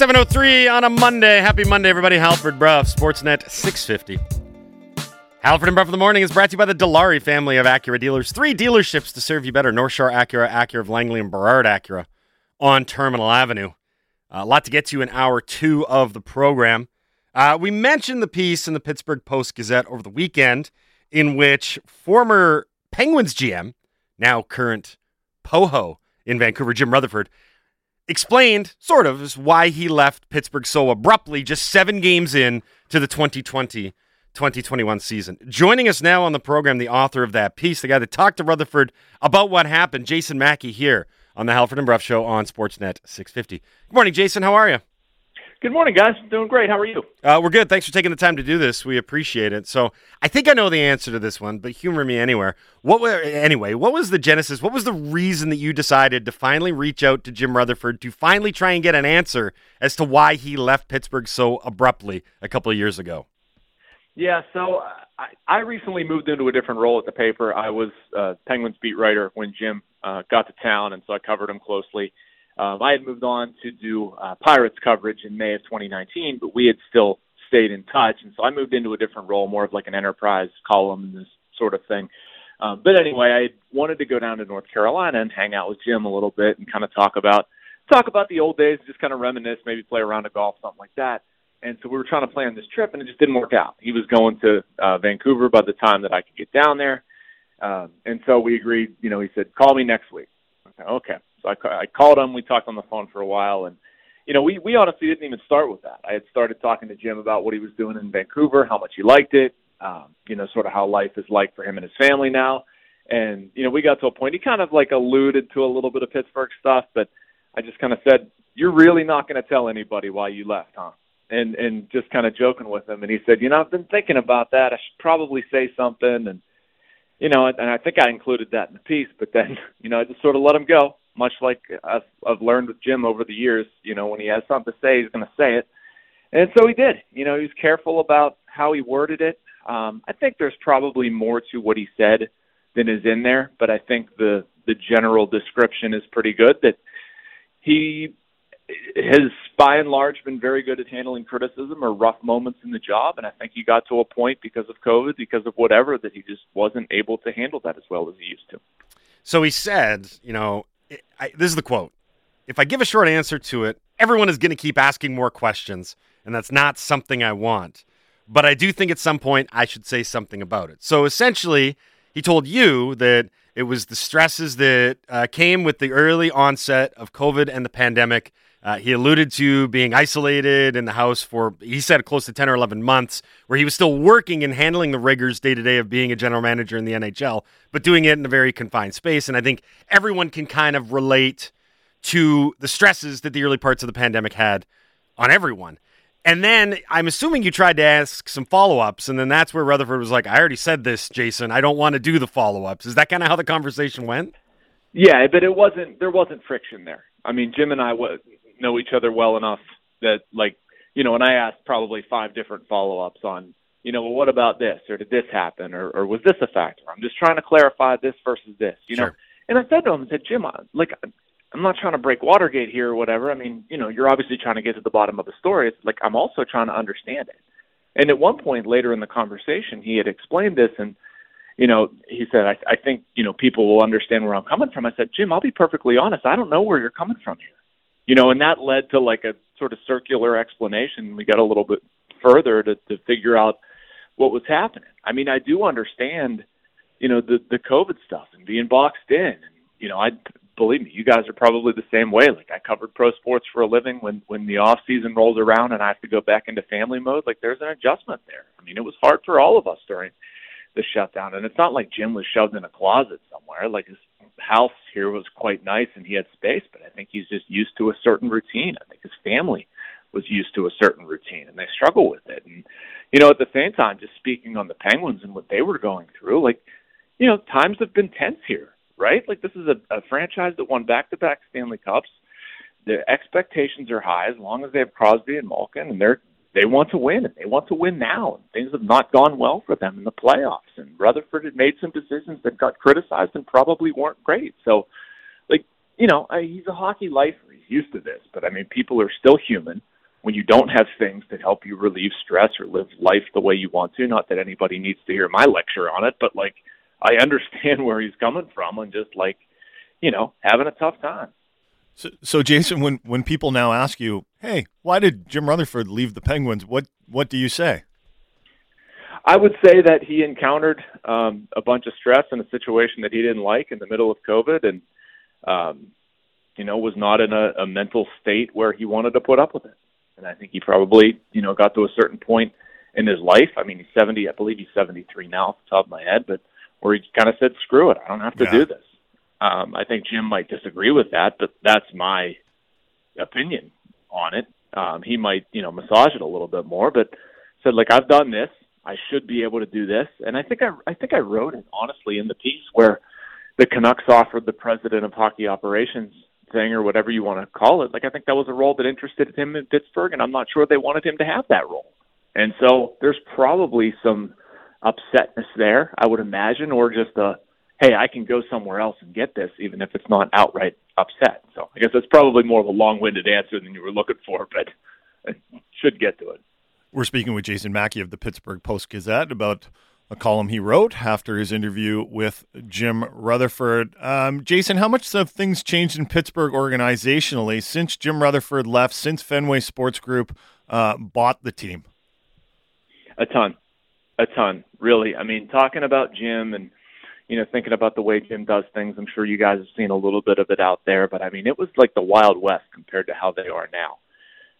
703 on a Monday. Happy Monday, everybody. Halford Brough, Sportsnet 650. Halford and Brough in the Morning is brought to you by the Dilawri family of Acura dealers. Three dealerships to serve you better North Shore Acura, Acura of Langley, and Burrard Acura on Terminal Avenue. Uh, a lot to get to in hour two of the program. Uh, we mentioned the piece in the Pittsburgh Post Gazette over the weekend in which former Penguins GM, now current Poho in Vancouver, Jim Rutherford, explained, sort of, why he left Pittsburgh so abruptly just seven games in to the 2020 2021 season. Joining us now on the program, the author of that piece, the guy that talked to Rutherford about what happened, Jason Mackey here on the Halford and Brough Show on Sportsnet 650. Good morning, Jason. How are you? Good morning, guys. Doing great. How are you? Uh, we're good. Thanks for taking the time to do this. We appreciate it. So I think I know the answer to this one, but humor me anywhere. What were, anyway? What was the genesis? What was the reason that you decided to finally reach out to Jim Rutherford to finally try and get an answer as to why he left Pittsburgh so abruptly a couple of years ago? Yeah. So I, I recently moved into a different role at the paper. I was uh, Penguins beat writer when Jim uh, got to town, and so I covered him closely. Um, I had moved on to do uh, Pirates coverage in May of 2019, but we had still stayed in touch, and so I moved into a different role, more of like an enterprise column, and this sort of thing. Um, but anyway, I wanted to go down to North Carolina and hang out with Jim a little bit and kind of talk about talk about the old days, just kind of reminisce, maybe play around a golf, something like that. And so we were trying to plan this trip, and it just didn't work out. He was going to uh, Vancouver by the time that I could get down there, um, and so we agreed. You know, he said, "Call me next week." Okay. So I, I called him. We talked on the phone for a while, and you know, we we honestly didn't even start with that. I had started talking to Jim about what he was doing in Vancouver, how much he liked it, um, you know, sort of how life is like for him and his family now. And you know, we got to a point. He kind of like alluded to a little bit of Pittsburgh stuff, but I just kind of said, "You're really not going to tell anybody why you left, huh?" And and just kind of joking with him. And he said, "You know, I've been thinking about that. I should probably say something." And you know, and I think I included that in the piece, but then you know, I just sort of let him go much like I've, I've learned with Jim over the years. You know, when he has something to say, he's going to say it, and so he did. You know, he was careful about how he worded it. Um, I think there's probably more to what he said than is in there, but I think the the general description is pretty good. That he has by and large been very good at handling criticism or rough moments in the job and I think he got to a point because of COVID because of whatever that he just wasn't able to handle that as well as he used to. So he said, you know, I, this is the quote. If I give a short answer to it, everyone is going to keep asking more questions, and that's not something I want. But I do think at some point I should say something about it. So essentially, he told you that it was the stresses that uh, came with the early onset of COVID and the pandemic. Uh, he alluded to being isolated in the house for, he said, close to 10 or 11 months, where he was still working and handling the rigors day to day of being a general manager in the NHL, but doing it in a very confined space. And I think everyone can kind of relate to the stresses that the early parts of the pandemic had on everyone. And then I'm assuming you tried to ask some follow ups, and then that's where Rutherford was like, I already said this, Jason. I don't want to do the follow ups. Is that kind of how the conversation went? Yeah, but it wasn't, there wasn't friction there. I mean, Jim and I was, know each other well enough that like you know, and I asked probably five different follow ups on, you know, well, what about this or did this happen or or was this a factor? I'm just trying to clarify this versus this, you sure. know. And I said to him, I said, Jim, I, like I'm not trying to break Watergate here or whatever. I mean, you know, you're obviously trying to get to the bottom of the story. It's like I'm also trying to understand it. And at one point later in the conversation, he had explained this and you know, he said, I, I think, you know, people will understand where I'm coming from. I said, Jim, I'll be perfectly honest. I don't know where you're coming from here you know, and that led to like a sort of circular explanation. We got a little bit further to, to figure out what was happening. I mean, I do understand, you know, the the COVID stuff and being boxed in. And, you know, I believe me, you guys are probably the same way. Like I covered pro sports for a living. When when the off season rolls around and I have to go back into family mode, like there's an adjustment there. I mean, it was hard for all of us during the shutdown, and it's not like Jim was shoved in a closet somewhere. Like his house here was quite nice and he had space, but I think he's just used to a certain routine. I think his family was used to a certain routine and they struggle with it. And, you know, at the same time, just speaking on the Penguins and what they were going through, like, you know, times have been tense here, right? Like, this is a, a franchise that won back to back Stanley Cups. The expectations are high as long as they have Crosby and Malkin, and they're they want to win and they want to win now. And things have not gone well for them in the playoffs. And Rutherford had made some decisions that got criticized and probably weren't great. So, like, you know, I, he's a hockey lifer. He's used to this. But I mean, people are still human. when you don't have things that help you relieve stress or live life the way you want to. Not that anybody needs to hear my lecture on it, but like I understand where he's coming from and just like, you know, having a tough time. So, so Jason, when when people now ask you, "Hey, why did Jim Rutherford leave the Penguins?" What what do you say? I would say that he encountered um, a bunch of stress in a situation that he didn't like in the middle of COVID, and um, you know was not in a, a mental state where he wanted to put up with it. And I think he probably you know got to a certain point in his life. I mean, he's seventy. I believe he's seventy three now, off the top of my head, but where he kind of said, "Screw it, I don't have to yeah. do this." Um, I think Jim might disagree with that, but that's my opinion on it. Um, he might, you know, massage it a little bit more, but said like I've done this, I should be able to do this, and I think I, I think I wrote it honestly in the piece where the Canucks offered the president of hockey operations thing or whatever you want to call it. Like I think that was a role that interested him in Pittsburgh, and I'm not sure they wanted him to have that role. And so there's probably some upsetness there, I would imagine, or just a hey, I can go somewhere else and get this, even if it's not outright upset. So I guess that's probably more of a long-winded answer than you were looking for, but I should get to it. We're speaking with Jason Mackey of the Pittsburgh Post Gazette about a column he wrote after his interview with Jim Rutherford. Um, Jason, how much have things changed in Pittsburgh organizationally since Jim Rutherford left, since Fenway Sports Group uh, bought the team? A ton, a ton, really. I mean, talking about Jim and you know, thinking about the way Jim does things, I'm sure you guys have seen a little bit of it out there. But I mean, it was like the Wild West compared to how they are now.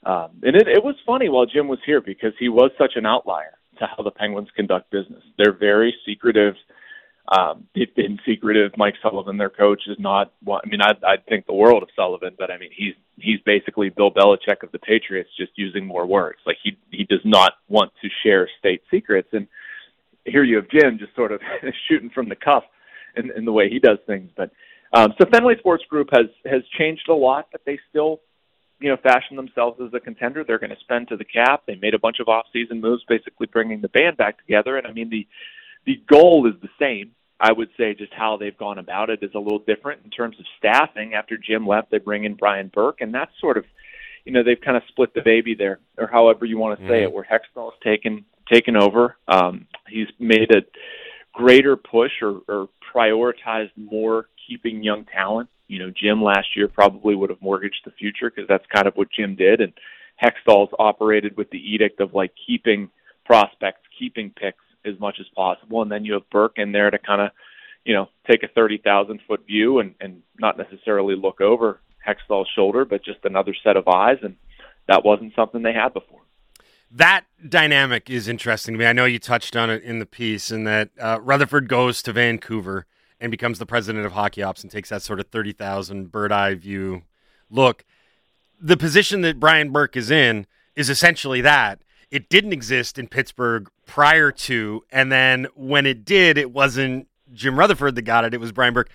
Um, and it, it was funny while Jim was here because he was such an outlier to how the Penguins conduct business. They're very secretive. Um, they've been secretive. Mike Sullivan, their coach, is not. I mean, I I think the world of Sullivan, but I mean, he's he's basically Bill Belichick of the Patriots, just using more words. Like he he does not want to share state secrets, and here you have Jim just sort of shooting from the cuff in, in the way he does things. But um, so Fenway Sports Group has has changed a lot, but they still you know fashion themselves as a contender. They're going to spend to the cap. They made a bunch of off-season moves, basically bringing the band back together. And I mean the the goal is the same. I would say just how they've gone about it is a little different in terms of staffing. After Jim left, they bring in Brian Burke, and that's sort of, you know, they've kind of split the baby there, or however you want to say mm-hmm. it, where Hextall has taken taken over. Um, he's made a greater push or, or prioritized more keeping young talent. You know, Jim last year probably would have mortgaged the future because that's kind of what Jim did, and Hextall's operated with the edict of like keeping prospects, keeping picks as much as possible, and then you have Burke in there to kind of, you know, take a thirty thousand foot view and and not necessarily look over Hextall's shoulder, but just another set of eyes, and that wasn't something they had before that dynamic is interesting to me. I know you touched on it in the piece, and that uh, Rutherford goes to Vancouver and becomes the president of hockey ops and takes that sort of thirty thousand bird eye view look. The position that Brian Burke is in is essentially that. It didn't exist in Pittsburgh prior to, and then when it did, it wasn't Jim Rutherford that got it; it was Brian Burke.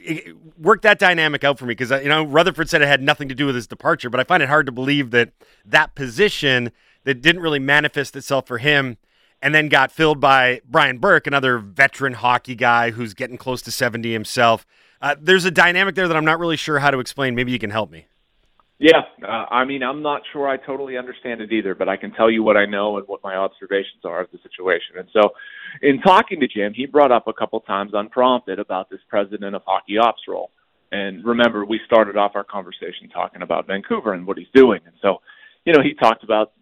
It, work that dynamic out for me because uh, you know Rutherford said it had nothing to do with his departure, but I find it hard to believe that that position that didn't really manifest itself for him and then got filled by Brian Burke, another veteran hockey guy who's getting close to 70 himself. Uh, there's a dynamic there that I'm not really sure how to explain. Maybe you can help me. Yeah, uh, I mean, I'm not sure I totally understand it either, but I can tell you what I know and what my observations are of the situation. And so, in talking to Jim, he brought up a couple times unprompted about this president of hockey ops role. And remember, we started off our conversation talking about Vancouver and what he's doing. And so, you know, he talked about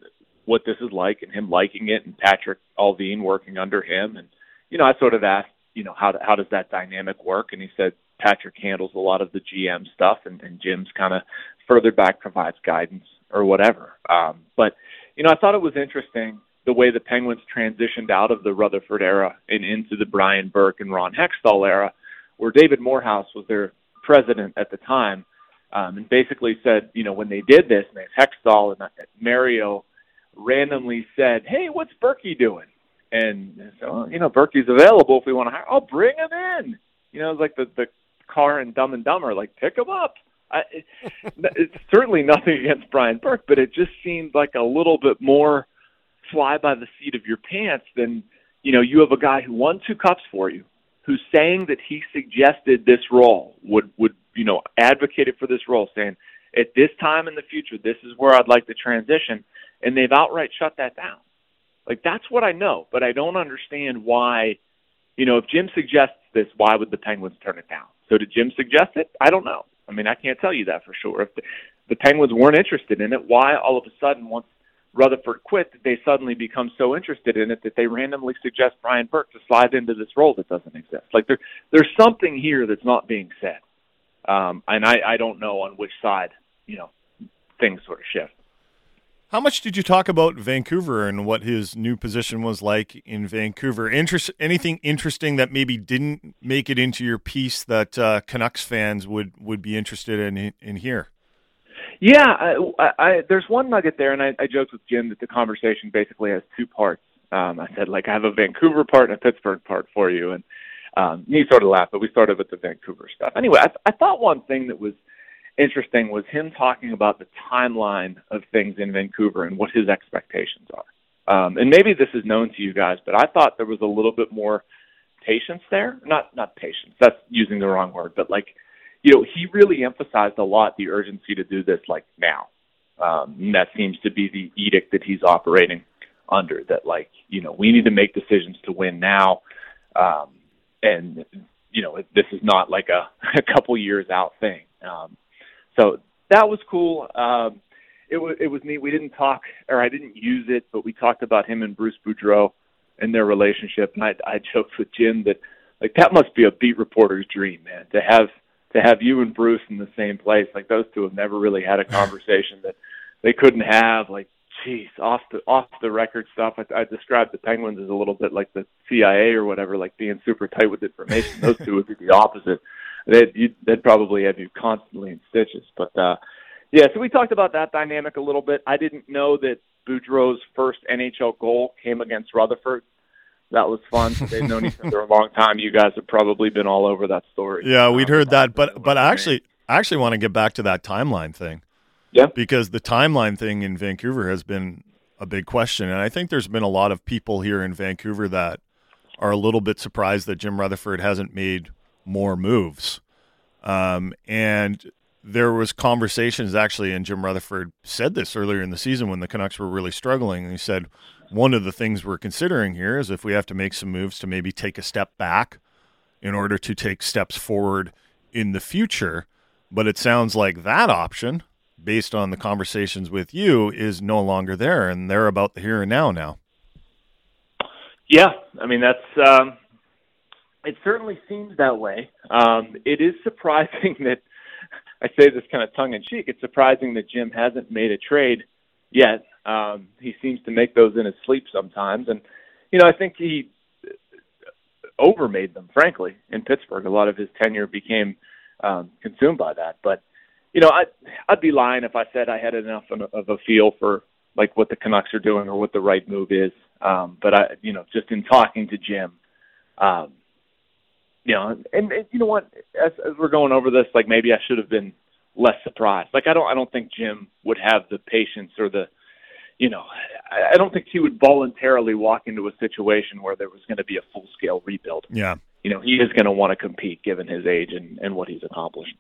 what this is like and him liking it and Patrick Allvin working under him. And, you know, I sort of asked, you know, how, how does that dynamic work? And he said Patrick handles a lot of the GM stuff and, and Jim's kind of further back provides guidance or whatever. Um, but, you know, I thought it was interesting the way the Penguins transitioned out of the Rutherford era and into the Brian Burke and Ron Hextall era, where David Morehouse was their president at the time, um, and basically said, you know, when they did this, and Hextall and Mario randomly said, "Hey, what's Berkey doing?" And so, you know, Berkey's available if we want to hire. I'll bring him in. You know, it's like the the car and Dumb and Dumber, like pick him up. I, it, it's certainly nothing against Brian Burke, but it just seemed like a little bit more fly by the seat of your pants than you know. You have a guy who won two cups for you, who's saying that he suggested this role, would would you know advocated for this role, saying, at this time in the future, this is where I'd like to transition, and they've outright shut that down. Like that's what I know, but I don't understand why. You know, if Jim suggests this, why would the Penguins turn it down? So did Jim suggest it? I don't know. I mean, I can't tell you that for sure. If the, the Penguins weren't interested in it, why all of a sudden once Rutherford quit, did they suddenly become so interested in it that they randomly suggest Brian Burke to slide into this role that doesn't exist? Like there, there's something here that's not being said, um, and I, I don't know on which side you know things sort of shift. How much did you talk about Vancouver and what his new position was like in Vancouver? Interest anything interesting that maybe didn't make it into your piece that uh, Canucks fans would would be interested in in here? Yeah, I, I, there's one nugget there, and I, I joked with Jim that the conversation basically has two parts. Um, I said, like, I have a Vancouver part and a Pittsburgh part for you, and um, he sort of laughed, but we started with the Vancouver stuff. Anyway, I, I thought one thing that was interesting was him talking about the timeline of things in Vancouver and what his expectations are. Um, and maybe this is known to you guys, but I thought there was a little bit more patience there. Not not patience. That's using the wrong word, but like you know, he really emphasized a lot the urgency to do this like now. Um, and that seems to be the edict that he's operating under. That like, you know, we need to make decisions to win now, um, and you know, this is not like a, a couple years out thing. Um, so that was cool. Um, it was it was neat. We didn't talk, or I didn't use it, but we talked about him and Bruce Boudreau and their relationship. And I, I joked with Jim that like that must be a beat reporter's dream, man, to have to have you and Bruce in the same place. Like those two have never really had a conversation that they couldn't have. Like, geez, off the off the record stuff. I, I described the Penguins as a little bit like the CIA or whatever, like being super tight with information. Those two would be the opposite. They'd you'd, they'd probably have you constantly in stitches. But uh, yeah, so we talked about that dynamic a little bit. I didn't know that Boudreau's first NHL goal came against Rutherford that was fun. They've known each other a long time. You guys have probably been all over that story. Yeah, we'd heard that, but but I actually I actually want to get back to that timeline thing. Yeah, because the timeline thing in Vancouver has been a big question, and I think there's been a lot of people here in Vancouver that are a little bit surprised that Jim Rutherford hasn't made more moves. Um, and there was conversations actually, and Jim Rutherford said this earlier in the season when the Canucks were really struggling. He said, one of the things we're considering here is if we have to make some moves to maybe take a step back in order to take steps forward in the future. But it sounds like that option, based on the conversations with you, is no longer there, and they're about the here and now now. Yeah, I mean that's um, it. Certainly seems that way. Um, it is surprising that I say this kind of tongue in cheek. It's surprising that Jim hasn't made a trade yet. Um, he seems to make those in his sleep sometimes, and you know I think he overmade them. Frankly, in Pittsburgh, a lot of his tenure became um, consumed by that. But you know, I I'd be lying if I said I had enough of a feel for like what the Canucks are doing or what the right move is. Um, but I, you know, just in talking to Jim, um, you know, and, and you know what, as, as we're going over this, like maybe I should have been less surprised. Like I don't I don't think Jim would have the patience or the you know I don't think he would voluntarily walk into a situation where there was going to be a full scale rebuild. Yeah. You know, he is going to want to compete given his age and, and what he's accomplished.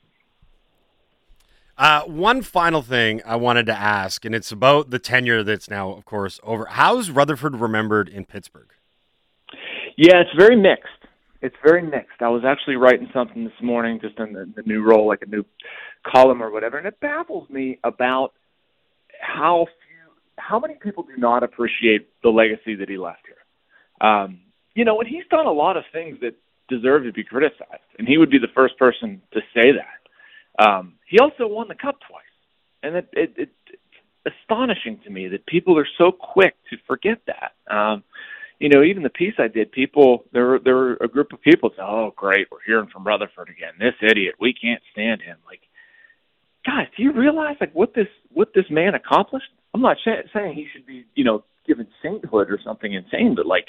Uh, one final thing I wanted to ask, and it's about the tenure that's now, of course, over. How's Rutherford remembered in Pittsburgh? Yeah, it's very mixed it's very mixed. I was actually writing something this morning, just in the, the new role, like a new column or whatever, and it baffles me about how few, how many people do not appreciate the legacy that he left here. Um, you know, and he's done a lot of things that deserve to be criticized, and he would be the first person to say that. Um, he also won the cup twice, and it, it, it, it's astonishing to me that people are so quick to forget that. Um, you know, even the piece I did, people there were there were a group of people said, "Oh, great, we're hearing from Rutherford again. This idiot, we can't stand him." Like, guys, do you realize like what this what this man accomplished? I'm not sh- saying he should be, you know, given sainthood or something insane, but like,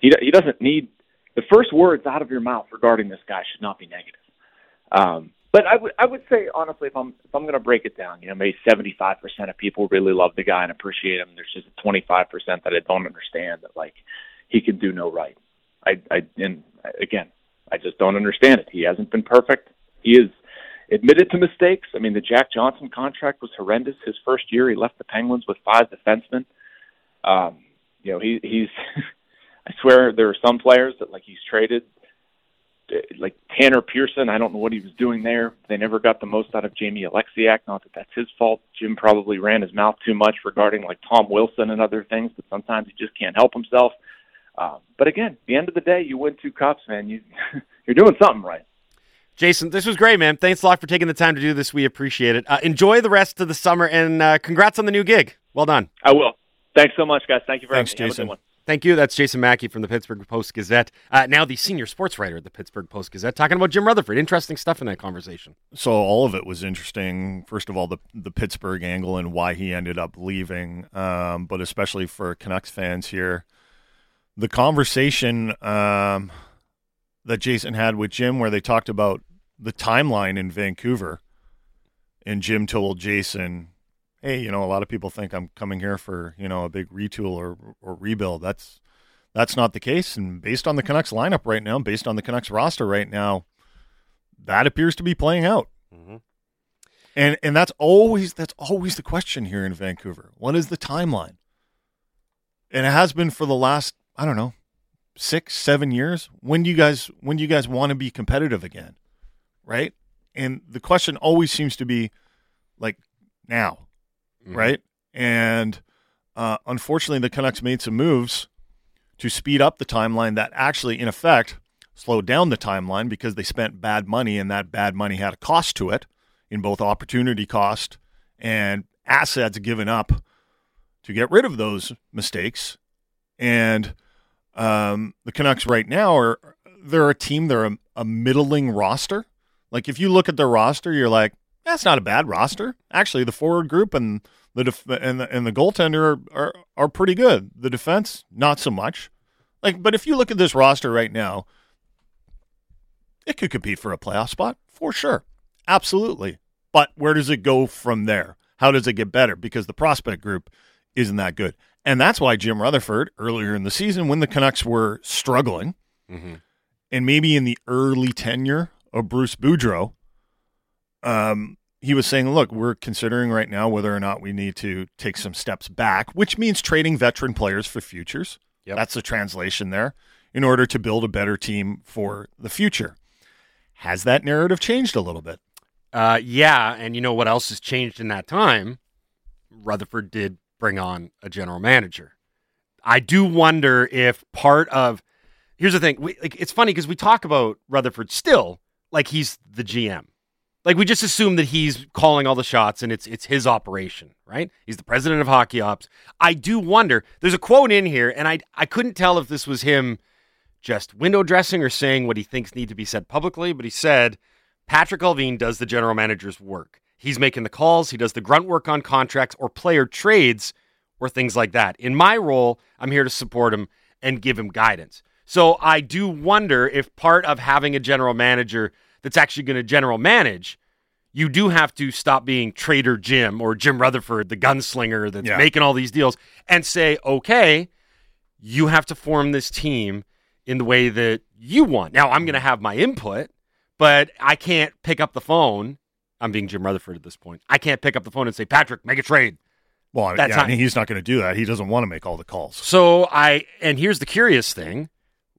he he doesn't need the first words out of your mouth regarding this guy should not be negative. Um, but I would I would say honestly, if I'm if I'm going to break it down, you know, maybe 75% of people really love the guy and appreciate him. There's just 25% that I don't understand that like he can do no right. I I and again, I just don't understand it. He hasn't been perfect. He is admitted to mistakes. I mean, the Jack Johnson contract was horrendous. His first year, he left the Penguins with five defensemen. Um, you know, he he's. I swear there are some players that like he's traded, like Tanner Pearson. I don't know what he was doing there. They never got the most out of Jamie Oleksiak. Not that that's his fault. Jim probably ran his mouth too much regarding like Tom Wilson and other things, but sometimes he just can't help himself. Um, but again, at the end of the day, you win two cups, man. You you're doing something right. Jason, this was great, man. Thanks a lot for taking the time to do this. We appreciate it. Uh, enjoy the rest of the summer, and uh, congrats on the new gig. Well done. I will. Thanks so much, guys. Thank you very Thanks, much. Jason. Thank you. That's Jason Mackey from the Pittsburgh Post Gazette, uh, now the senior sports writer at the Pittsburgh Post Gazette, talking about Jim Rutherford. Interesting stuff in that conversation. So all of it was interesting. First of all, the the Pittsburgh angle and why he ended up leaving, um, but especially for Canucks fans here, the conversation um, that Jason had with Jim, where they talked about the timeline in Vancouver, and Jim told Jason, "Hey, you know, a lot of people think I'm coming here for you know a big retool or or rebuild. That's that's not the case. And based on the Canucks lineup right now, based on the Canucks roster right now, that appears to be playing out." Mm-hmm. And and that's always that's always the question here in Vancouver. What is the timeline? And it has been for the last I don't know six seven years. When do you guys when do you guys want to be competitive again, right? And the question always seems to be like now, Mhm. right? And uh, unfortunately, the Canucks made some moves to speed up the timeline that actually, in effect, slowed down the timeline because they spent bad money, and that bad money had a cost to it in both opportunity cost and assets given up to get rid of those mistakes. And um, the Canucks right now are they're a team. They're a, a middling roster. Like if you look at their roster, you're like, that's not a bad roster. Actually, the forward group and the def- and the and the goaltender are, are are pretty good. The defense, not so much. Like, but if you look at this roster right now, it could compete for a playoff spot for sure, absolutely. But where does it go from there? How does it get better? Because the prospect group isn't that good, and that's why Jim Rutherford earlier in the season, when the Canucks were struggling, Mhm. and maybe in the early tenure of Bruce Boudreau, um, he was saying, "Look, we're considering right now whether or not we need to take some steps back, which means trading veteran players for futures. Yep. That's the translation there, in order to build a better team for the future." Has that narrative changed a little bit? Uh, yeah, and you know what else has changed in that time? Rutherford did bring on a general manager. I do wonder if part of here's the thing. We, like, it's funny because we talk about Rutherford still like he's the GM. Like we just assume that he's calling all the shots and it's it's his operation, right? He's the president of hockey ops. I do wonder. There's a quote in here, and I I couldn't tell if this was him just window dressing or saying what he thinks need to be said publicly, but he said Patrick Allvin does the general manager's work. He's making the calls, he does the grunt work on contracts or player trades or things like that. In my role, I'm here to support him and give him guidance. So I do wonder if part of having a general manager that's actually going to general manage, you do have to stop being Trader Jim or Jim Rutherford, the gunslinger that's Yeah. making all these deals, and say, okay, you have to form this team in the way that you want. Now, I'm going to have my input, but I can't pick up the phone. I'm being Jim Rutherford at this point. I can't pick up the phone and say, Patrick, make a trade. Well, That's yeah, not- I mean, he's not going to do that. He doesn't want to make all the calls. So I, and here's the curious thing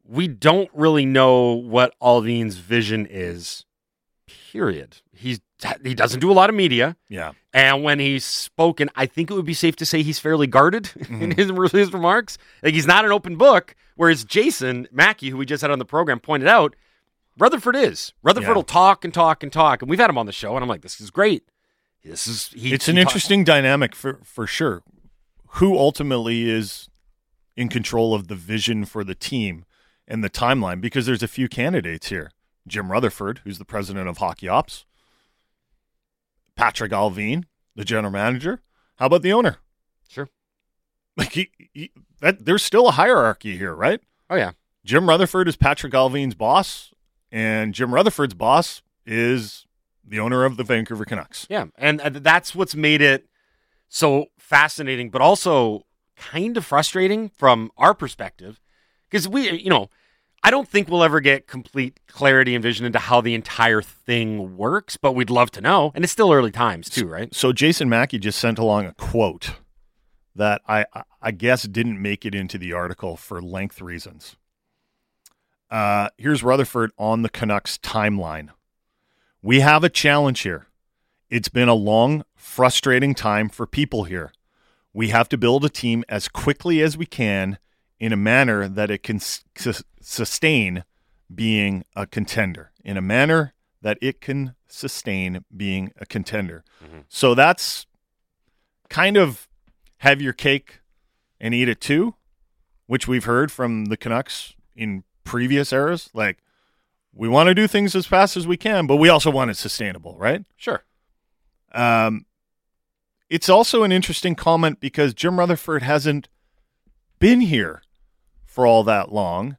we don't really know what Allvin's vision is, period. He's, he doesn't do a lot of media. Yeah, And when he's spoken, I think it would be safe to say he's fairly guarded in mm-hmm. his, his remarks. Like he's not an open book. Whereas Jason Mackey, who we just had on the program, pointed out, Rutherford is. Rutherford Yeah. will talk and talk and talk, and we've had him on the show, and I'm like, this is great. This is he, it's he an interesting dynamic for for sure. Who ultimately is in control of the vision for the team and the timeline? Because there's a few candidates here: Jim Rutherford, who's the president of Hockey Ops, Patrick Allvin, the general manager. How about the owner? Sure. Like he, he, that, there's still a hierarchy here, right? Oh yeah, Jim Rutherford is Patrick Allvin's boss, and Jim Rutherford's boss is the owner of the Vancouver Canucks. yeah, and that's what's made it so fascinating, but also kind of frustrating from our perspective, because we, you know, I don't think we'll ever get complete clarity and vision into how the entire thing works, but we'd love to know. And it's still early times, too, right? So Jason Mackey just sent along a quote that I I guess didn't make it into the article for length reasons. Uh, here's Rutherford on the Canucks timeline. We have a challenge here. It's been a long, frustrating time for people here. We have to build a team as quickly as we can in a manner that it can su- sustain being a contender, in a manner that it can sustain being a contender. Mm-hmm. So that's kind of have your cake and eat it too, which we've heard from the Canucks in previous eras. Like, we want to do things as fast as we can, but we also want it sustainable, right? Sure. Um, it's also an interesting comment because Jim Rutherford hasn't been here for all that long,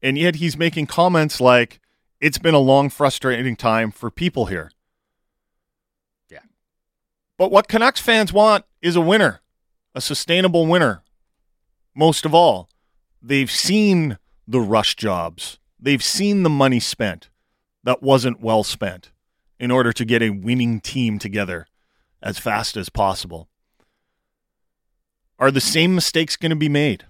and yet he's making comments like, it's been a long, frustrating time for people here. Yeah. But what Canucks fans want is a winner, a sustainable winner. Most of all, they've seen the rush jobs. They've seen the money spent that wasn't well spent in order to get a winning team together as fast as possible. Are the same mistakes going to be made?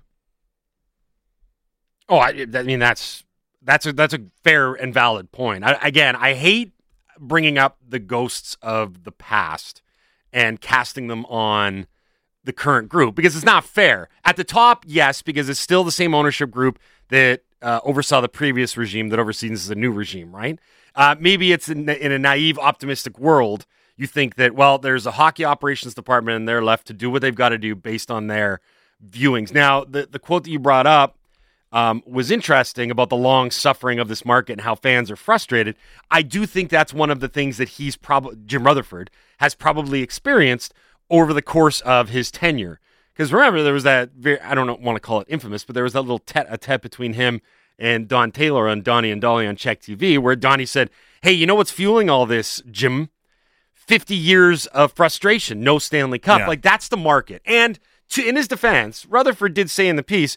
Oh, I, I, mean that's that's a that's a fair and valid point. I, again, I hate bringing up the ghosts of the past and casting them on the current group because it's not fair. At the top, yes, because it's still the same ownership group that uh, oversaw the previous regime that oversees the new regime, right? Uh, maybe it's in, in, a naive, optimistic world. You think that, well, there's a hockey operations department and they're left to do what they've got to do based on their viewings. Now, the, the quote that you brought up um, was interesting about the long suffering of this market and how fans are frustrated. I do think that's one of the things that he's probably, Jim Rutherford, has probably experienced over the course of his tenure. Because remember, there was that very, I don't want to call it infamous, but there was that little tete a tete between him and Don Taylor on Donnie and Dolly on CHEK TV, where Donnie said, Hey, you know what's fueling all this, Jim? 50 years of frustration, no Stanley Cup. Yeah. Like, that's the market. And to, in his defense, Rutherford did say in the piece,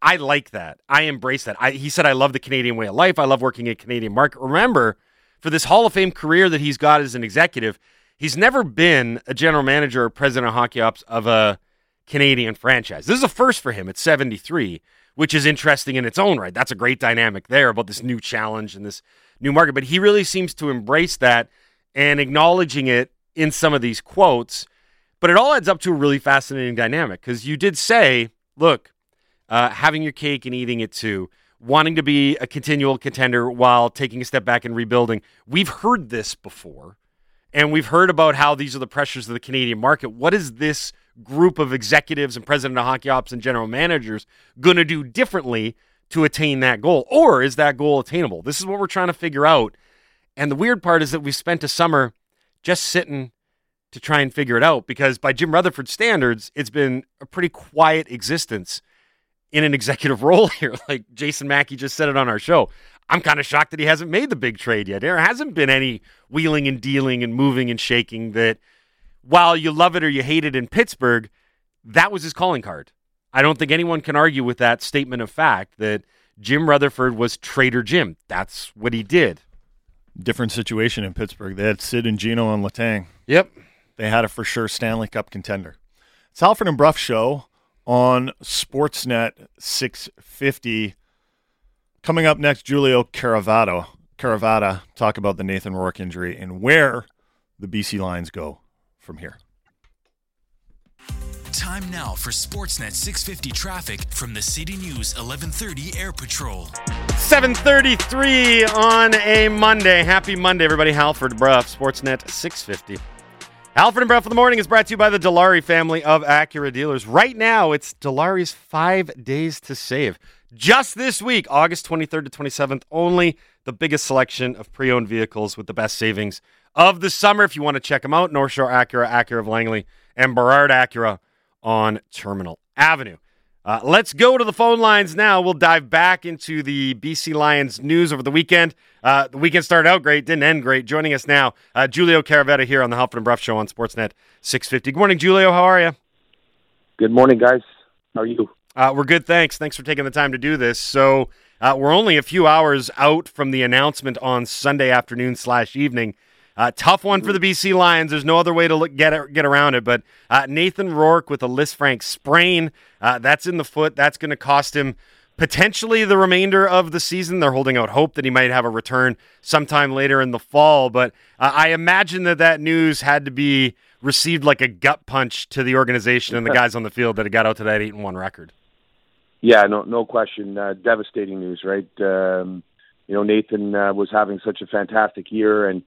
I like that. I embrace that. I, he said, I love the Canadian way of life. I love working in Canadian market. Remember, for this Hall of Fame career that he's got as an executive, he's never been a general manager or president of hockey ops of a Canadian franchise. This is a first for him at 73, which is interesting in its own right. That's a great dynamic there about this new challenge and this new market. But he really seems to embrace that and acknowledging it in some of these quotes. But it all adds up to a really fascinating dynamic because you did say, look, uh, having your cake and eating it too, wanting to be a continual contender while taking a step back and rebuilding. We've heard this before, and we've heard about how these are the pressures of the Canadian market. What is this group of executives and president of hockey ops and general managers going to do differently to attain that goal? Or is that goal attainable? This is what we're trying to figure out. And the weird part is that we spent a summer just sitting to try and figure it out because by Jim Rutherford standards, it's been a pretty quiet existence in an executive role here. Like Jason Mackey just said it on our show. I'm kind of shocked that he hasn't made the big trade yet. There hasn't been any wheeling and dealing and moving and shaking that while you love it or you hate it in Pittsburgh, that was his calling card. I don't think anyone can argue with that statement of fact that Jim Rutherford was Trader Jim. That's what he did. Different situation in Pittsburgh. They had Sid and Gino and Letang. Yep. They had a for sure Stanley Cup contender. It's Halford and Brough show on Sportsnet 650. Coming up next, Giulio Caravatta. Caravatta talk about the Nathan Rourke injury and where the BC Lions go from here. Time now for Sportsnet 650 traffic from the City News 1130 Air Patrol. 733 on a Monday. Happy Monday, everybody. Halford Brough, Sportsnet 650. Halford and Brough for the morning is brought to you by the Dilawri family of Acura dealers. Right now, it's Dilawri's five days to save. Just this week, August 23rd to 27th, only the biggest selection of pre owned vehicles with the best savings of the summer. If you want to check them out, North Shore Acura, Acura of Langley, and Burrard Acura on Terminal Avenue. Uh, let's go to the phone lines now. We'll dive back into the BC Lions news over the weekend. Uh, the weekend started out great, didn't end great. Joining us now, uh, Giulio Caravatta here on the Halford and Brough Show on Sportsnet 650. Good morning, Giulio. How are you? Good morning, guys. How are you? Uh, we're good, thanks. Thanks for taking the time to do this. So, Uh, we're only a few hours out from the announcement on Sunday afternoon slash evening. Uh, tough one for the BC Lions. There's no other way to look, get get around it. But uh, Nathan Rourke with a Lisfranc sprain, uh, that's in the foot. That's going to cost him potentially the remainder of the season. They're holding out hope that he might have a return sometime later in the fall. But uh, I imagine that that news had to be received like a gut punch to the organization and the guys on the field that got out to that eight and one record. Yeah, no, no question. Uh, devastating news, right? Um, you know, Nathan uh, was having such a fantastic year, and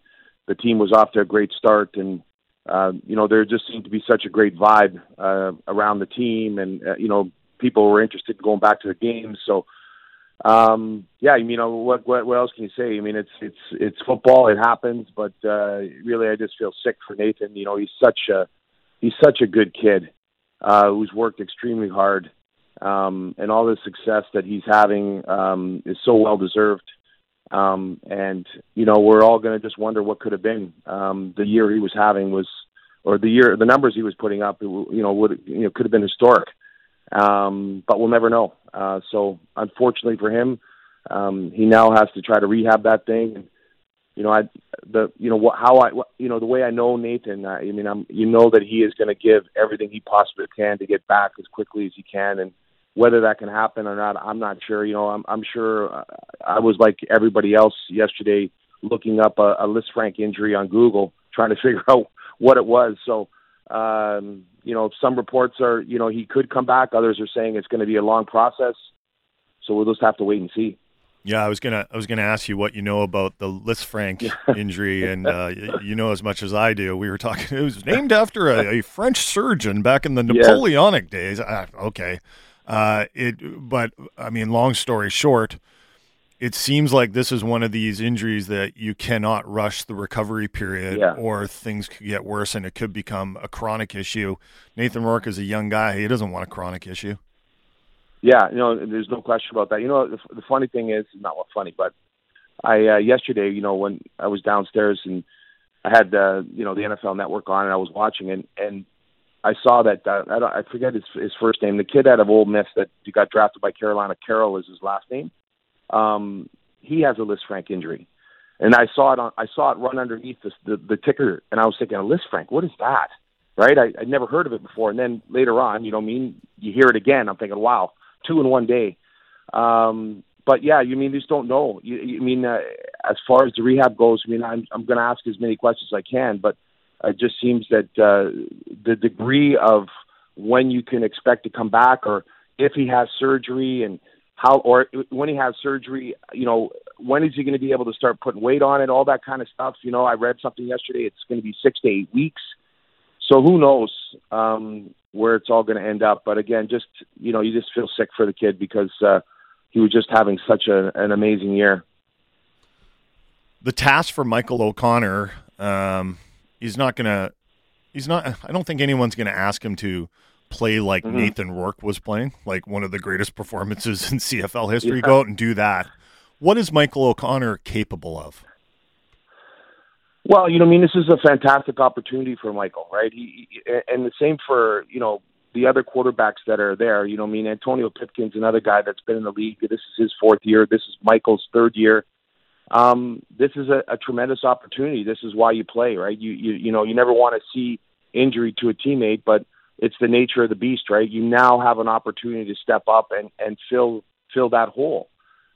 the team was off to a great start. And uh, you know, there just seemed to be such a great vibe uh, around the team, and uh, you know, people were interested in going back to the games. So, um, yeah, you know, what, what what else can you say? I mean, it's it's it's football. It happens, but uh, really, I just feel sick for Nathan. You know, he's such a he's such a good kid uh, who's worked extremely hard, um, and all the success that he's having um, is so well deserved. Um, and you know, we're all going to just wonder what could have been. Um, the year he was having was, or the year, the numbers he was putting up, you know, would you know could have been historic. Um, but we'll never know. Uh, so unfortunately for him, um, he now has to try to rehab that thing. And, you know, I the you know what how I what, you know the way I know Nathan. I, I mean, I'm you know that he is going to give everything he possibly can to get back as quickly as he can, and whether that can happen or not, I'm not sure. You know, I'm I'm sure uh, I was like everybody else yesterday, looking up a, a Lisfranc injury on Google, trying to figure out what it was. So um, you know, some reports are, you know, he could come back. Others are saying it's going to be a long process. So we'll just have to wait and see. Yeah, I was gonna I was gonna ask you what you know about the Lisfranc injury, and uh, you know as much as I do. We were talking; it was named after a, a French surgeon back in the Napoleonic yeah. days. Uh, okay, uh, it. But I mean, long story short, it seems like this is one of these injuries that you cannot rush the recovery period yeah. or things could get worse and it could become a chronic issue. Nathan Rourke is a young guy. He doesn't want a chronic issue. Yeah, you know, there's no question about that. You know, the, the funny thing is, not what funny, but I, uh, yesterday, you know, when I was downstairs and I had, uh, you know, the NFL network on and I was watching and, and I saw that, uh, I, don't, I forget his, his first name, the kid out of Ole Miss that got drafted by Carolina, Corral is his last name um, he has a Lisfranc injury. And I saw it on, I saw it run underneath the, the, the ticker, and I was thinking, a Lisfranc, what is that? Right? I, I'd never heard of it before. And then later on, you know, I mean, you hear it again. I'm thinking, wow, two in one day. Um, but yeah, you mean just don't know. You, you mean uh, as far as the rehab goes? I mean, I'm I'm going to ask as many questions as I can, but it just seems that uh, the degree of when you can expect to come back, or if he has surgery, and how or when he has surgery, you know, when is he going to be able to start putting weight on it, all that kind of stuff. You know, I read something yesterday; it's going to be six to eight weeks. So who knows um, where it's all going to end up? But again, just you know, you just feel sick for the kid because uh, he was just having such a, an amazing year. The task for Michael O'Connor, um, he's not going to. He's not. I don't think anyone's going to ask him to play like mm-hmm. Nathan Rourke was playing, like one of the greatest performances in CFL history. Yeah. Go out and do that. What is Michael O'Connor capable of? Well, you know, I mean, this is a fantastic opportunity for Michael, right? He, and the same for you know the other quarterbacks that are there. You know, I mean, Antonio Pipkin's another guy that's been in the league. This is his fourth year. This is Michael's third year. Um, this is a, a tremendous opportunity. This is why you play, right? You you you know, you never want to see injury to a teammate, but it's the nature of the beast, right? You now have an opportunity to step up and and fill fill that hole.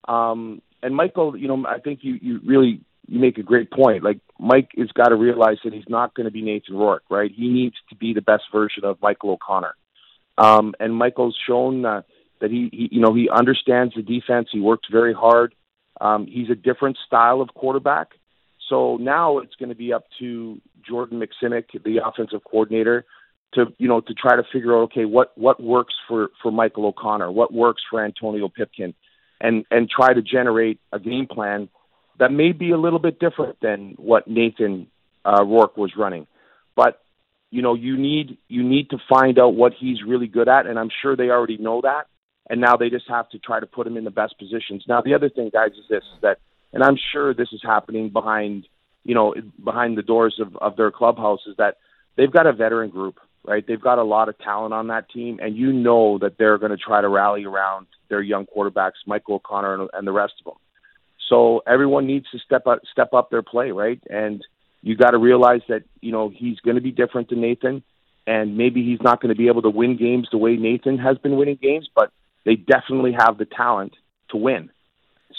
Um, and Michael, you know, I think you you really you make a great point. Like Mike has got to realize that he's not going to be Nathan Rourke, right? He needs to be the best version of Michael O'Connor. Um, and Michael's shown uh, that he, he, you know, he understands the defense. He works very hard. Um, he's a different style of quarterback. So now it's going to be up to Jordan Maksymic, the offensive coordinator, to you know to try to figure out okay what what works for for Michael O'Connor, what works for Antonio Pipkin, and and try to generate a game plan that may be a little bit different than what Nathan uh, Rourke was running, but you know you need you need to find out what he's really good at, and I'm sure they already know that, and now they just have to try to put him in the best positions. Now the other thing, guys, is this is that, and I'm sure this is happening behind you know behind the doors of of their clubhouse is that they've got a veteran group right? They've got a lot of talent on that team, and you know that they're going to try to rally around their young quarterbacks, Michael O'Connor and, and the rest of them. So everyone needs to step up, step up their play, right? And you got to realize that you know he's going to be different than Nathan, and maybe he's not going to be able to win games the way Nathan has been winning games, but they definitely have the talent to win.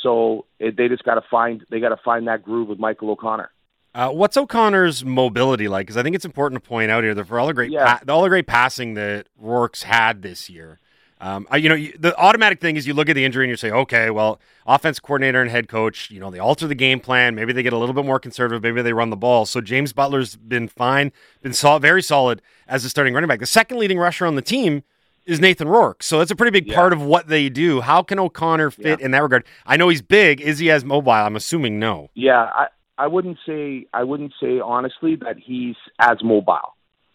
So it, they just got to find they got to find that groove with Michael O'Connor. Uh, what's O'Connor's mobility like? Because I think it's important to point out here that for all the great, Yeah. pa- all the great passing that Rourke's had this year, um, I- you know, you, the automatic thing is you look at the injury and you say, okay, well, offense coordinator and head coach, you know, they alter the game plan. Maybe they get a little bit more conservative. Maybe they run the ball. So James Butler's been fine, been sol- very solid as a starting running back. The second leading rusher on the team is Nathan Rourke. So that's a pretty big Yeah. part of what they do. How can O'Connor fit in that regard? I know he's big. Is he as mobile? I'm assuming no. Yeah, I I wouldn't say I wouldn't say honestly that he's as mobile.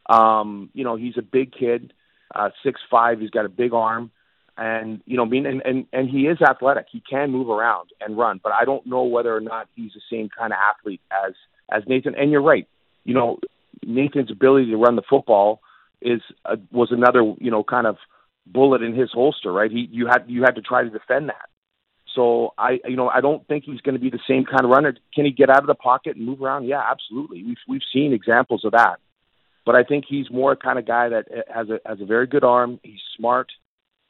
Um, you know, he's a big kid, uh, six five. He's got a big arm, and you know, I mean, and, and and he is athletic. He can move around and run, but I don't know whether or not he's the same kind of athlete as as Nathan. And you're right. You know, Nathan's ability to run the football is uh, was another you know kind of bullet in his holster. Right? He you had you had to try to defend that. So I, you know, I don't think he's going to be the same kind of runner. Can he get out of the pocket and move around? Yeah, absolutely. We've we've seen examples of that. But I think he's more kind of guy that has a has a very good arm. He's smart.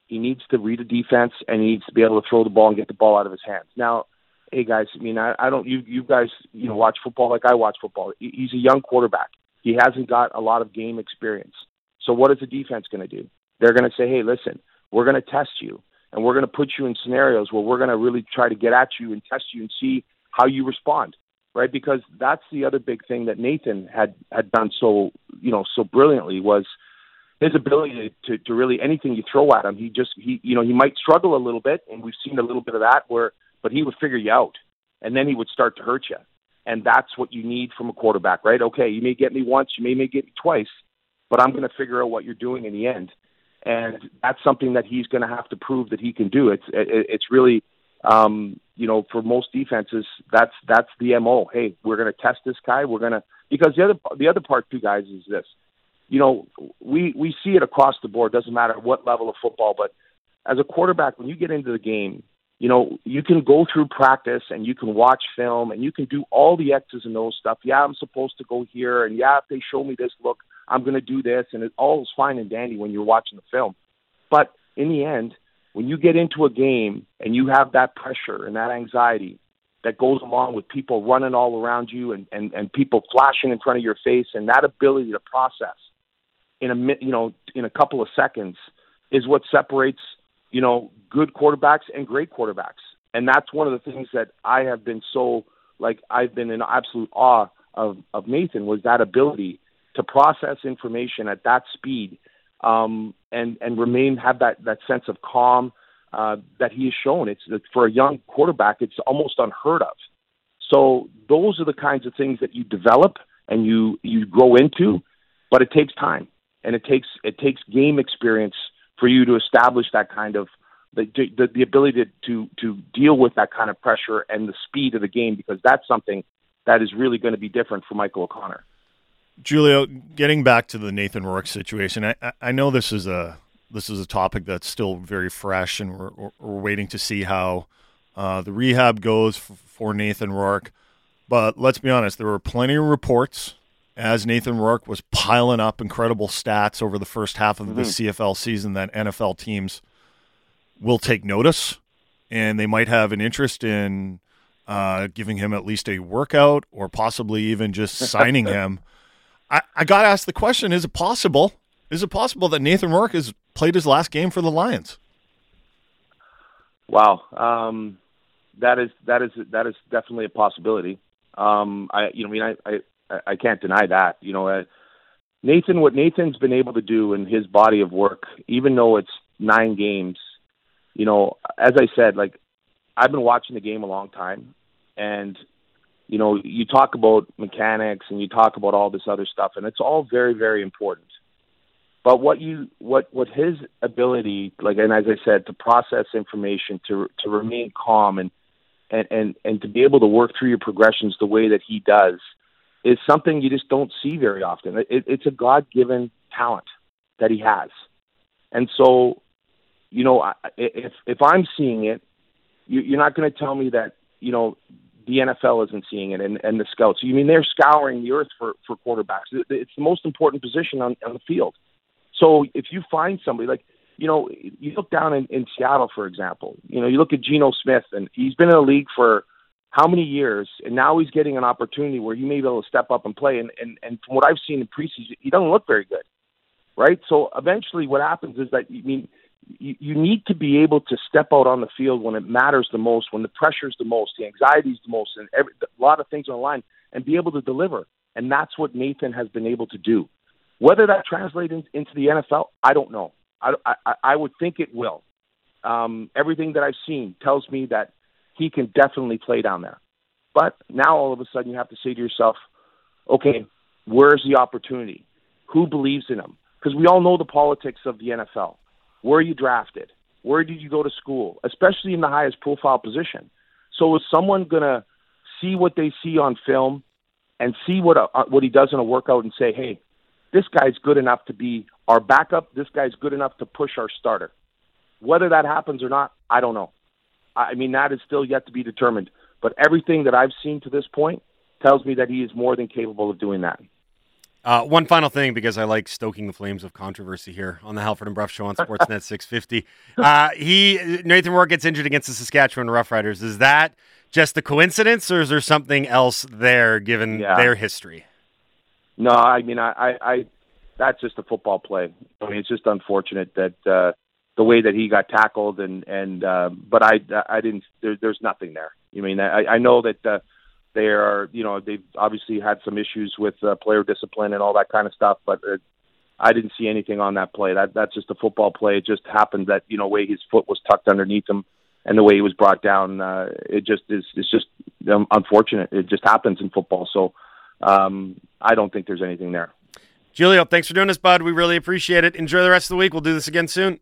He needs to read a defense and he needs to be able to throw the ball and get the ball out of his hands. Now, hey guys, I mean, I, I don't you you guys you know watch football like I watch football. He's a young quarterback. He hasn't got a lot of game experience. So what is the defense going to do? They're going to say, hey, listen, we're going to test you and we're going to put you in scenarios where we're going to really try to get at you and test you and see how you respond right? Because that's the other big thing that Nathan had had done so you know so brilliantly was his ability to to really anything you throw at him he just he you know he might struggle a little bit and we've seen a little bit of that where but he would figure you out and then he would start to hurt you. And that's what you need from a quarterback right? Okay you may get me once you may may get me twice but I'm going to figure out what you're doing in the end and that's something that he's going to have to prove that he can do. It's it, it's really, um, you know, for most defenses, that's that's the mo. Hey, we're going to test this guy. We're going to because the other the other part too, guys, is this. You know, we we see it across the board. Doesn't matter what level of football, but as a quarterback, when you get into the game, you know, you can go through practice and you can watch film and you can do all the X's and O's stuff. Yeah, I'm supposed to go here, and yeah, if they show me this look, I'm going to do this, and it all is fine and dandy when you're watching the film. But in the end, when you get into a game and you have that pressure and that anxiety that goes along with people running all around you and, and, and people flashing in front of your face and that ability to process in a you know in a couple of seconds is what separates you know good quarterbacks and great quarterbacks and that's one of the things that I have been so like I've been in absolute awe of of Nathan was that ability to process information at that speed um, and and remain have that that sense of calm uh, that he has shown. It's for a young quarterback, it's almost unheard of. So those are the kinds of things that you develop and you you grow into, but it takes time and it takes it takes game experience for you to establish that kind of the the, the ability to to deal with that kind of pressure and the speed of the game because that's something that is really going to be different for Michael O'Connor. Giulio, getting back to the Nathan Rourke situation, I, I- know this is a this is a topic that's still very fresh, and we're, we're waiting to see how uh, the rehab goes f- for Nathan Rourke. But let's be honest, there were plenty of reports as Nathan Rourke was piling up incredible stats over the first half of the CFL season that NFL teams will take notice, and they might have an interest in uh, giving him at least a workout or possibly even just signing him. I, I got to ask the question: Is it possible? Is it possible that Nathan Rourke has played his last game for the Lions? Wow, um, that is that is that is definitely a possibility. Um, I you know I mean I I, I can't deny that. You know, uh, Nathan what Nathan's been able to do in his body of work, even though it's nine games. You know, as I said, like I've been watching the game a long time, and you know, you talk about mechanics and you talk about all this other stuff, and it's all very very important. But what you what what his ability, like and as I said, to process information, to to remain calm and and and and to be able to work through your progressions the way that he does, is something you just don't see very often. It, it's a God given talent, that he has. And so, you know, if if I'm seeing it, you, you're not going to tell me that you know the NFL isn't seeing it and, and the scouts. You mean they're scouring the earth for for quarterbacks? It's the most important position on, on the field. So if you find somebody like you know, you look down in, in Seattle, for example. You know, you look at Geno Smith, and he's been in the league for how many years, and now he's getting an opportunity where he may be able to step up and play. And and, and from what I've seen in preseason, he doesn't look very good, right? So eventually, what happens is that I mean, you, you need to be able to step out on the field when it matters the most, when the pressure's the most, the anxiety's the most, and every, a lot of things on the line, and be able to deliver. And that's what Nathan has been able to do. Whether that translates in, into the NFL, I don't know. I, I, I would think it will. Um, everything that I've seen tells me that he can definitely play down there. But now all of a sudden you have to say to yourself, okay, where's the opportunity? Who believes in him? Because we all know the politics of the NFL. Where are you drafted? Where did you go to school? Especially in the highest profile position. So is someone going to see what they see on film and see what uh, what he does in a workout and say, hey, this guy's good enough to be our backup. This guy's good enough to push our starter. Whether that happens or not, I don't know. I mean, that is still yet to be determined. But everything that I've seen to this point tells me that he is more than capable of doing that. Uh, one final thing, because I like stoking the flames of controversy here on the Halford and Brough Show on Sportsnet 650. Uh, he Nathan Rourke gets injured against the Saskatchewan Roughriders. Is that just a coincidence, or is there something else there, given Yeah. their history? No, I mean, I, I, I that's just a football play. I mean, it's just unfortunate that uh, the way that he got tackled, and and uh, but I, I didn't. There, there's nothing there. I mean, I, I know that uh, they are, you know, they've obviously had some issues with uh, player discipline and all that kind of stuff, but uh, I didn't see anything on that play. That that's just a football play. It just happened that you know way his foot was tucked underneath him, and the way he was brought down. Uh, it just is. It's just um, unfortunate. It just happens in football. So um, I don't think there's anything there. Giulio, thanks for doing this, bud. We really appreciate it. Enjoy the rest of the week. We'll do this again soon.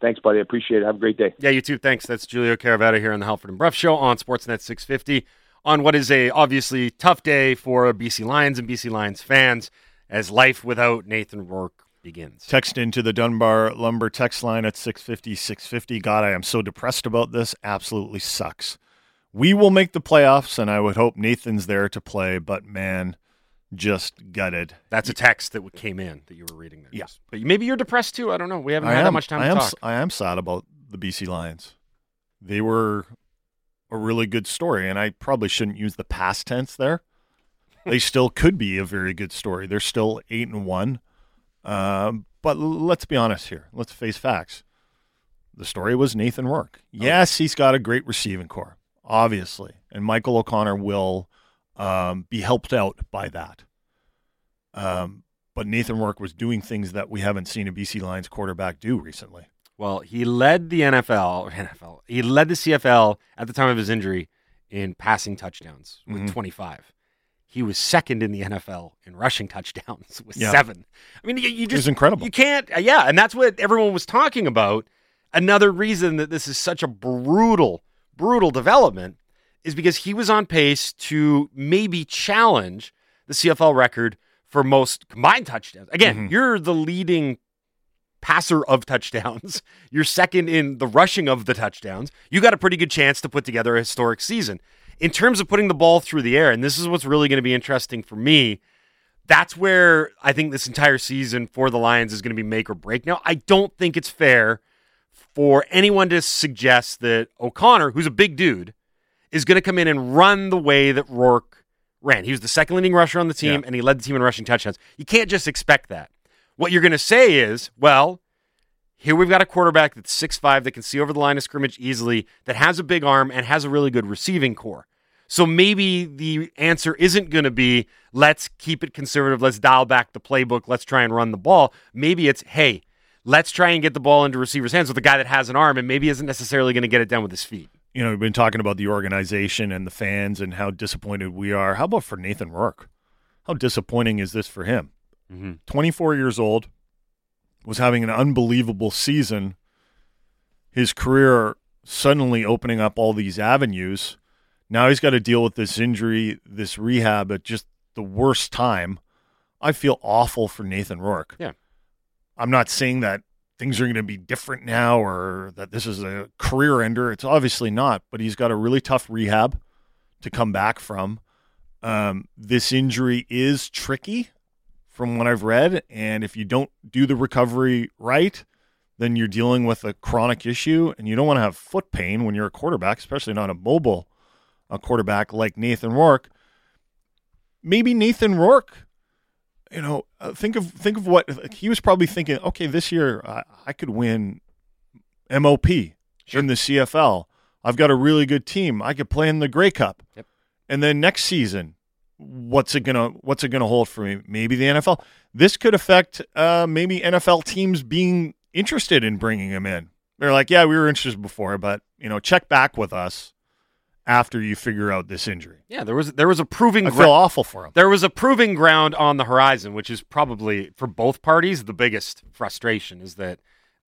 Thanks, buddy. I appreciate it. Have a great day. Yeah, you too. Thanks. That's Giulio Caravatta here on the Halford and Brough Show on Sportsnet 650 on what is a obviously tough day for BC Lions and BC Lions fans as life without Nathan Rourke begins. Text into the Dunbar Lumber text line at 650 650. God, I am so depressed about this. Absolutely sucks. We will make the playoffs, and I would hope Nathan's there to play, but man, just gutted. That's a text that came in that you were reading there. Yeah. But maybe you're depressed too. I don't know. We haven't I had am, that much time I to am, talk. I am sad about the BC Lions. They were a really good story, and I probably shouldn't use the past tense there. they still could be a very good story. They're still eight and one, um, but l- let's be honest here. Let's face facts. The story was Nathan Rourke. Yes, he's got a great receiving corps, obviously, and Michael O'Connor will um, be helped out by that. Um, but Nathan Rourke was doing things that we haven't seen a BC Lions quarterback do recently. Well, he led the NFL, NFL. He led the CFL at the time of his injury in passing touchdowns with Mhm. 25. He was second in the NFL in rushing touchdowns with Yeah. seven. I mean, you, you just was incredible. You can't, uh, yeah, and that's what everyone was talking about. Another reason that this is such a brutal, brutal development is because he was on pace to maybe challenge the CFL record for most combined touchdowns. Again, Mhm. you're the leading passer of touchdowns. You're second in the rushing of the touchdowns. You got a pretty good chance to put together a historic season. In terms of putting the ball through the air, and this is what's really going to be interesting for me, that's where I think this entire season for the Lions is going to be make or break. Now, I don't think it's fair for anyone to suggest that O'Connor, who's a big dude, is going to come in and run the way that Rourke ran. He was the second leading rusher on the team, Yeah. and he led the team in rushing touchdowns. You can't just expect that. What you're going to say is, well, here we've got a quarterback that's 6'5 that can see over the line of scrimmage easily, that has a big arm and has a really good receiving corps. So maybe the answer isn't going to be let's keep it conservative, let's dial back the playbook, let's try and run the ball. Maybe it's hey, let's try and get the ball into receivers' hands with a guy that has an arm and maybe isn't necessarily going to get it done with his feet. you know, we've been talking about the organization and the fans and how disappointed we are. How about for Nathan Rourke? How disappointing is this for him? Mm-hmm. 24 years old, was having an unbelievable season. His career suddenly opening up all these avenues. Now he's got to deal with this injury, this rehab at just the worst time. I feel awful for Nathan Rourke. Yeah. I'm not saying that things are going to be different now or that this is a career ender. It's obviously not, but he's got a really tough rehab to come back from. Um, this injury is tricky from what I've read. And if you don't do the recovery right, then you're dealing with a chronic issue. And you don't want to have foot pain when you're a quarterback, especially not a mobile a quarterback like Nathan Rourke. Maybe Nathan Rourke you know, uh, think of think of what he was probably thinking. Okay, this year I, I could win MOP sure. in the CFL. I've got a really good team. I could play in the Grey Cup. Yep. And then next season, what's it gonna what's it gonna hold for me? Maybe the NFL. This could affect uh, maybe NFL teams being interested in bringing him in. They're like, yeah, we were interested before, but you know, check back with us after you figure out this injury. Yeah, there was there was a proving. I feel awful for him. There was a proving ground on the horizon, which is probably for both parties the biggest frustration is that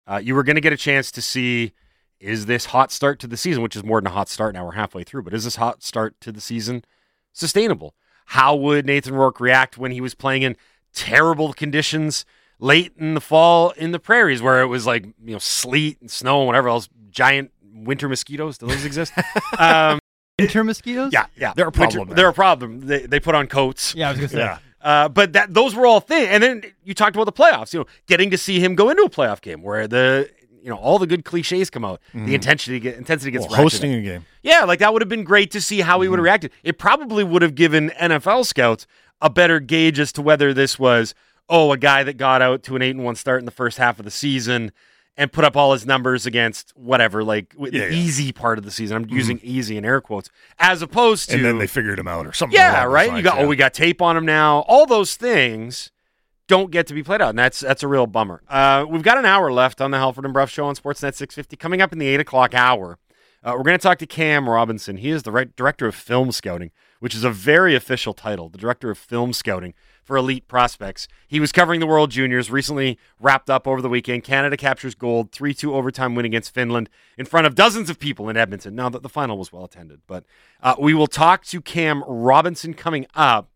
uh, you were going to get a chance to see is this hot start to the season, which is more than a hot start. Now we're halfway through, but is this hot start to the season sustainable? How would Nathan Rourke react when he was playing in terrible conditions late in the fall in the prairies, where it was like you know sleet and snow and whatever else, giant winter mosquitoes. Do those exist? um, Winter mosquitoes? Yeah, yeah. They're a problem. Winter, they're a problem. They, they put on coats. Yeah, I was gonna say. Yeah. Uh, but that those were all things. And then you talked about the playoffs. You know, getting to see him go into a playoff game where the you know all the good cliches come out. The intensity get, intensity gets Mm-hmm. Well, hosting a game. Yeah, like that would have been great to see how he would Mm-hmm. have reacted. It probably would have given NFL scouts a better gauge as to whether this was oh a guy that got out to an eight and one start in the first half of the season and put up all his numbers against whatever like Yeah, the yeah. Mm-hmm. easy part of the season. I'm using easy in air quotes as opposed to And then they figured him out or something. yeah, right. You got yeah. oh, we got tape on him now. All those things don't get to be played out, and that's that's a real bummer. Uh, we've got an hour left on the Halford and Brough Show on Sportsnet 650. Coming up in the eight o'clock hour, uh, we're going to talk to Cam Robinson. He is the director of film scouting, which is a very official title. The director of film scouting for elite prospects. He was covering the World Juniors, recently wrapped up over the weekend. Canada captures gold, 3 2 overtime win against Finland in front of dozens of people in Edmonton. Now, that the final was well attended. But uh, we will talk to Cam Robinson coming up.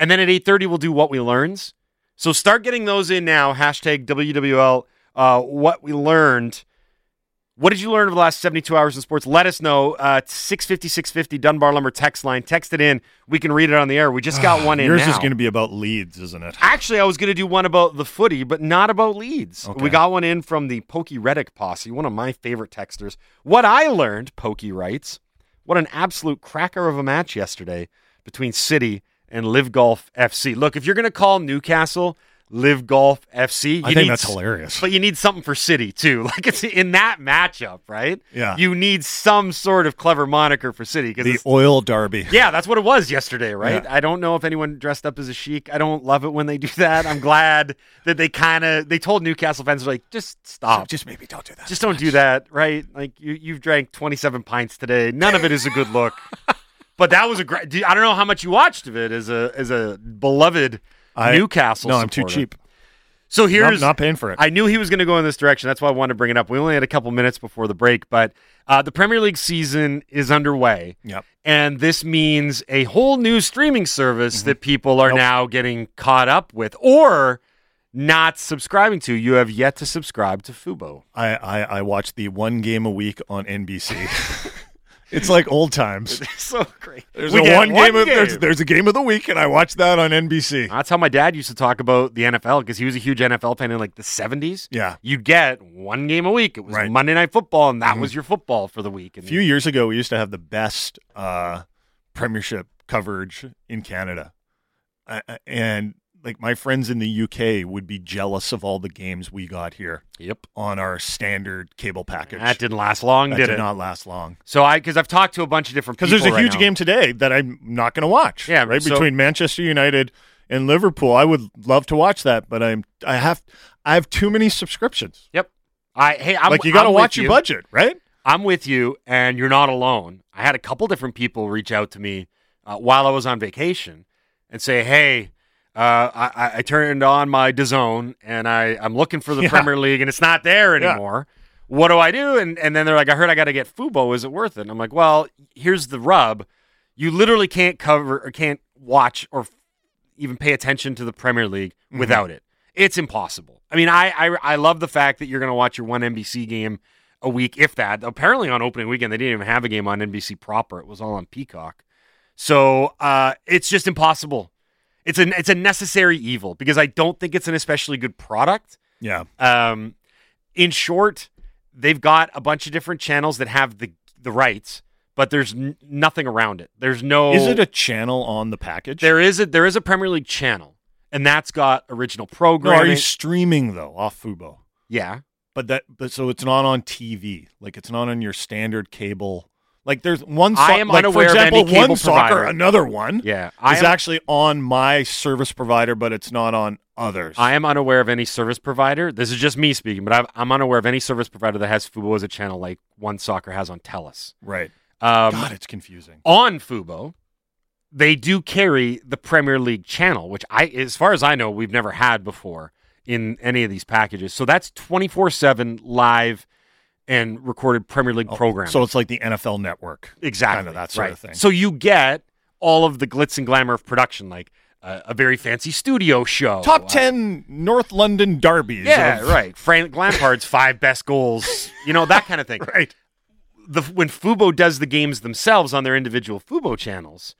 And then at 8.30, we'll do What We Learns. So start getting those in now. Hashtag WWL, uh, What We Learned. What did you learn over the last 72 hours in sports? Let us know. Uh, 650, 650, Dunbar Lumber text line. Text it in. We can read it on the air. We just got one in Yours now. is going to be about leads, isn't it? Actually, I was going to do one about the footy, but not about leads. Okay. We got one in from the Pokey Reddick posse, one of my favorite texters. What I learned, Pokey writes, what an absolute cracker of a match yesterday between City and Live Golf FC. Look, if you're going to call Newcastle Live Golf FC, you I think need that's hilarious. But you need something for City too. Like it's in that matchup, right? Yeah. You need some sort of clever moniker for City because The oil derby. yeah, that's what it was yesterday, right? Yeah. I don't know if anyone dressed up as a sheik. I don't love it when they do that. I'm glad that they kind of they told Newcastle fans like just stop. Just maybe don't do that. Just don't do that, right? Like you you've drank 27 pints today. None of it is a good look. but that was a great I don't know how much you watched of it as a as a beloved I- Newcastle No, I'm too cheap. So Not, here's not paying for it. I knew he was going to go in this direction. That's why I wanted to bring it up. We only had a couple minutes before the break, but uh, the Premier League season is underway. Yep. And this means a whole new streaming service Mm-hmm. that people are Nope. now getting caught up with or not subscribing to. You have yet to subscribe to Fubo. I, I, I watch the one game a week on NBC. it's like old times. so great. There's We a get one, game, of game. there's, there's a game of the week, and I watch that on NBC. That's how my dad used to talk about the NFL because he was a huge NFL fan in like the 70s. Yeah. You get one game a week. It was Right. Monday Night Football, and that Mhm. was your football for the week. And A few years ago, we used to have the best uh, Premiership coverage in Canada, uh, and like my friends in the UK would be jealous of all the games we got here Yep. on our standard cable package. That didn't last long, That did, did it? not last long So I, because I've talked to a bunch of different people. because there's a right huge now. game today that I'm not going to watch. Yeah, right so- between Manchester United and Liverpool. I would love to watch that, but I'm I have I have too many subscriptions. Yep. I hey, I'm like you got to watch your you. budget, right? I'm with you, and you're not alone. I had a couple different people reach out to me uh, while I was on vacation and say, "Hey, uh, I, I- turned on my DAZN and I I'm looking for the Yeah. Premier League and it's not there Yeah. anymore. What do I do?" And and then they're like, "I heard I got to get Fubo. Is it worth it?" And I'm like, "Well, here's the rub. You literally can't cover or can't watch or f- even pay attention to the Premier League Mm-hmm. without it. It's impossible. I mean, I I, I love the fact that you're going to watch your one NBC game a week, if that. Apparently, on opening weekend, they didn't even have a game on NBC proper. It was all on Peacock. So uh, it's just impossible. It's a it's a necessary evil because I don't think it's an especially good product. Yeah. Um, in short, they've got a bunch of different channels that have the the rights, but there's n- nothing around it. There's no. Is it a channel on the package? There is a there is a Premier League channel, and that's got original no, programming. are you streaming though off Fubo? yeah, But that, but so it's not on TV. Like it's not on your standard cable. Like there's one. So- I am like, unaware for of example, any cable one soccer, another one. yeah. I is am, actually on my service provider, but it's not on others. I am unaware of any service provider. This is just me speaking, but I've, I'm unaware of any service provider that has Fubo as a channel like One Soccer has on Telus. right. Um, God, it's confusing. on Fubo, they do carry the Premier League channel, which I, as far as I know, we've never had before in any of these packages. So that's 24 7 live and recorded Premier League programming. Oh, So it's like the NFL Network. exactly. kind of that sort right. of thing. So you get all of the glitz and glamour of production, like uh, a very fancy studio show. Top Uh, ten North London derbies. yeah, of- right. Frank Lampard's five best goals, you know, that kind of thing. right. the when Fubo does the games themselves on their individual Fubo channels,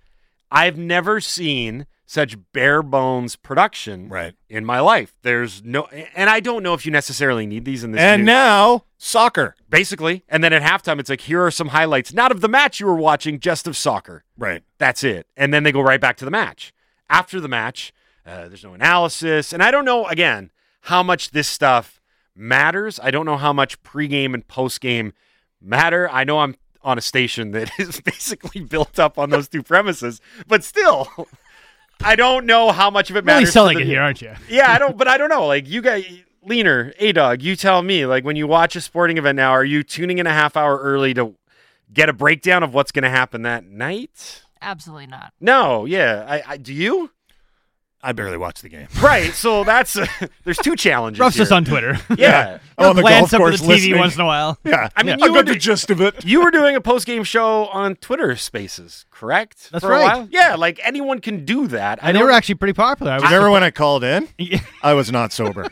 I've never seen such bare bones production Right. in my life. There's no, and I don't know if you necessarily need these in this. And new- now soccer. basically, and then at halftime, it's like here are some highlights, not of the match you were watching, just of soccer. Right. That's it, and then they go right back to the match. After the match, uh, there's no analysis, and I don't know again how much this stuff matters. I don't know how much pregame and postgame matter. I know I'm on a station that is basically built up on those two premises, but still, I don't know how much of it Really matters. to selling the- it here, aren't you? yeah, I don't, but I don't know. Like you guys, leaner, a dog. You tell me. Like when you watch a sporting event now, are you tuning in a half hour early to get a breakdown of what's going to happen that night? Absolutely not. No, yeah. I, I do you? I barely watch the game. Right. So that's uh, there's two challenges. Rough's here. just on Twitter. Yeah. I'm on the Glance golf up at course the TV listening. once in a while. Yeah. I mean, I you got were the do- gist of it. You were doing a post game show on Twitter Spaces, correct? That's For a right. while? Yeah, like anyone can do that. I And they were actually pretty popular. I was, Remember when I called in? Yeah. I was not sober.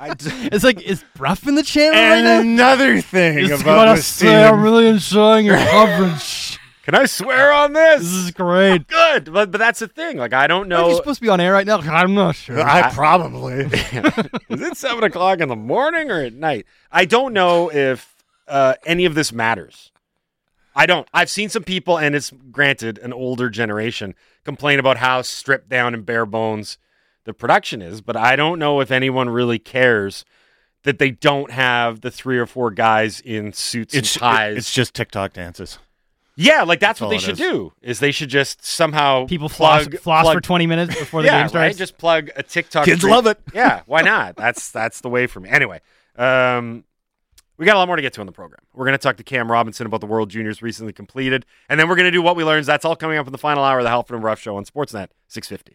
I d- it's like, is Brough in the channel right and another thing about say, I'm really enjoying your coverage. Can I swear on this this? is great. Good, but but that's the thing. Like I don't Are you know. supposed to be on air right now? I'm not sure. I probably. Is it seven o'clock in the morning or at night? I don't know if uh, any of this matters. I don't. I've seen some people, and it's granted an older generation, complain about how stripped down and bare bones the production is, but I don't know if anyone really cares that they don't have the three or four guys in suits It's and ties. it's just TikTok dances. Yeah, like that's, That's what they should is. do. Is they should just somehow People floss, plug, floss plug, for 20 minutes before the yeah, game starts. right. Just plug a TikTok. Kids stream- love it. yeah, why not? That's that's the way for me. Anyway, um, we got a lot more to get to in the program. We're going to talk to Cam Robinson about the World Juniors recently completed, and then we're going to do what we learned. That's all coming up in the final hour of the Halford and Brough Show on Sportsnet 650.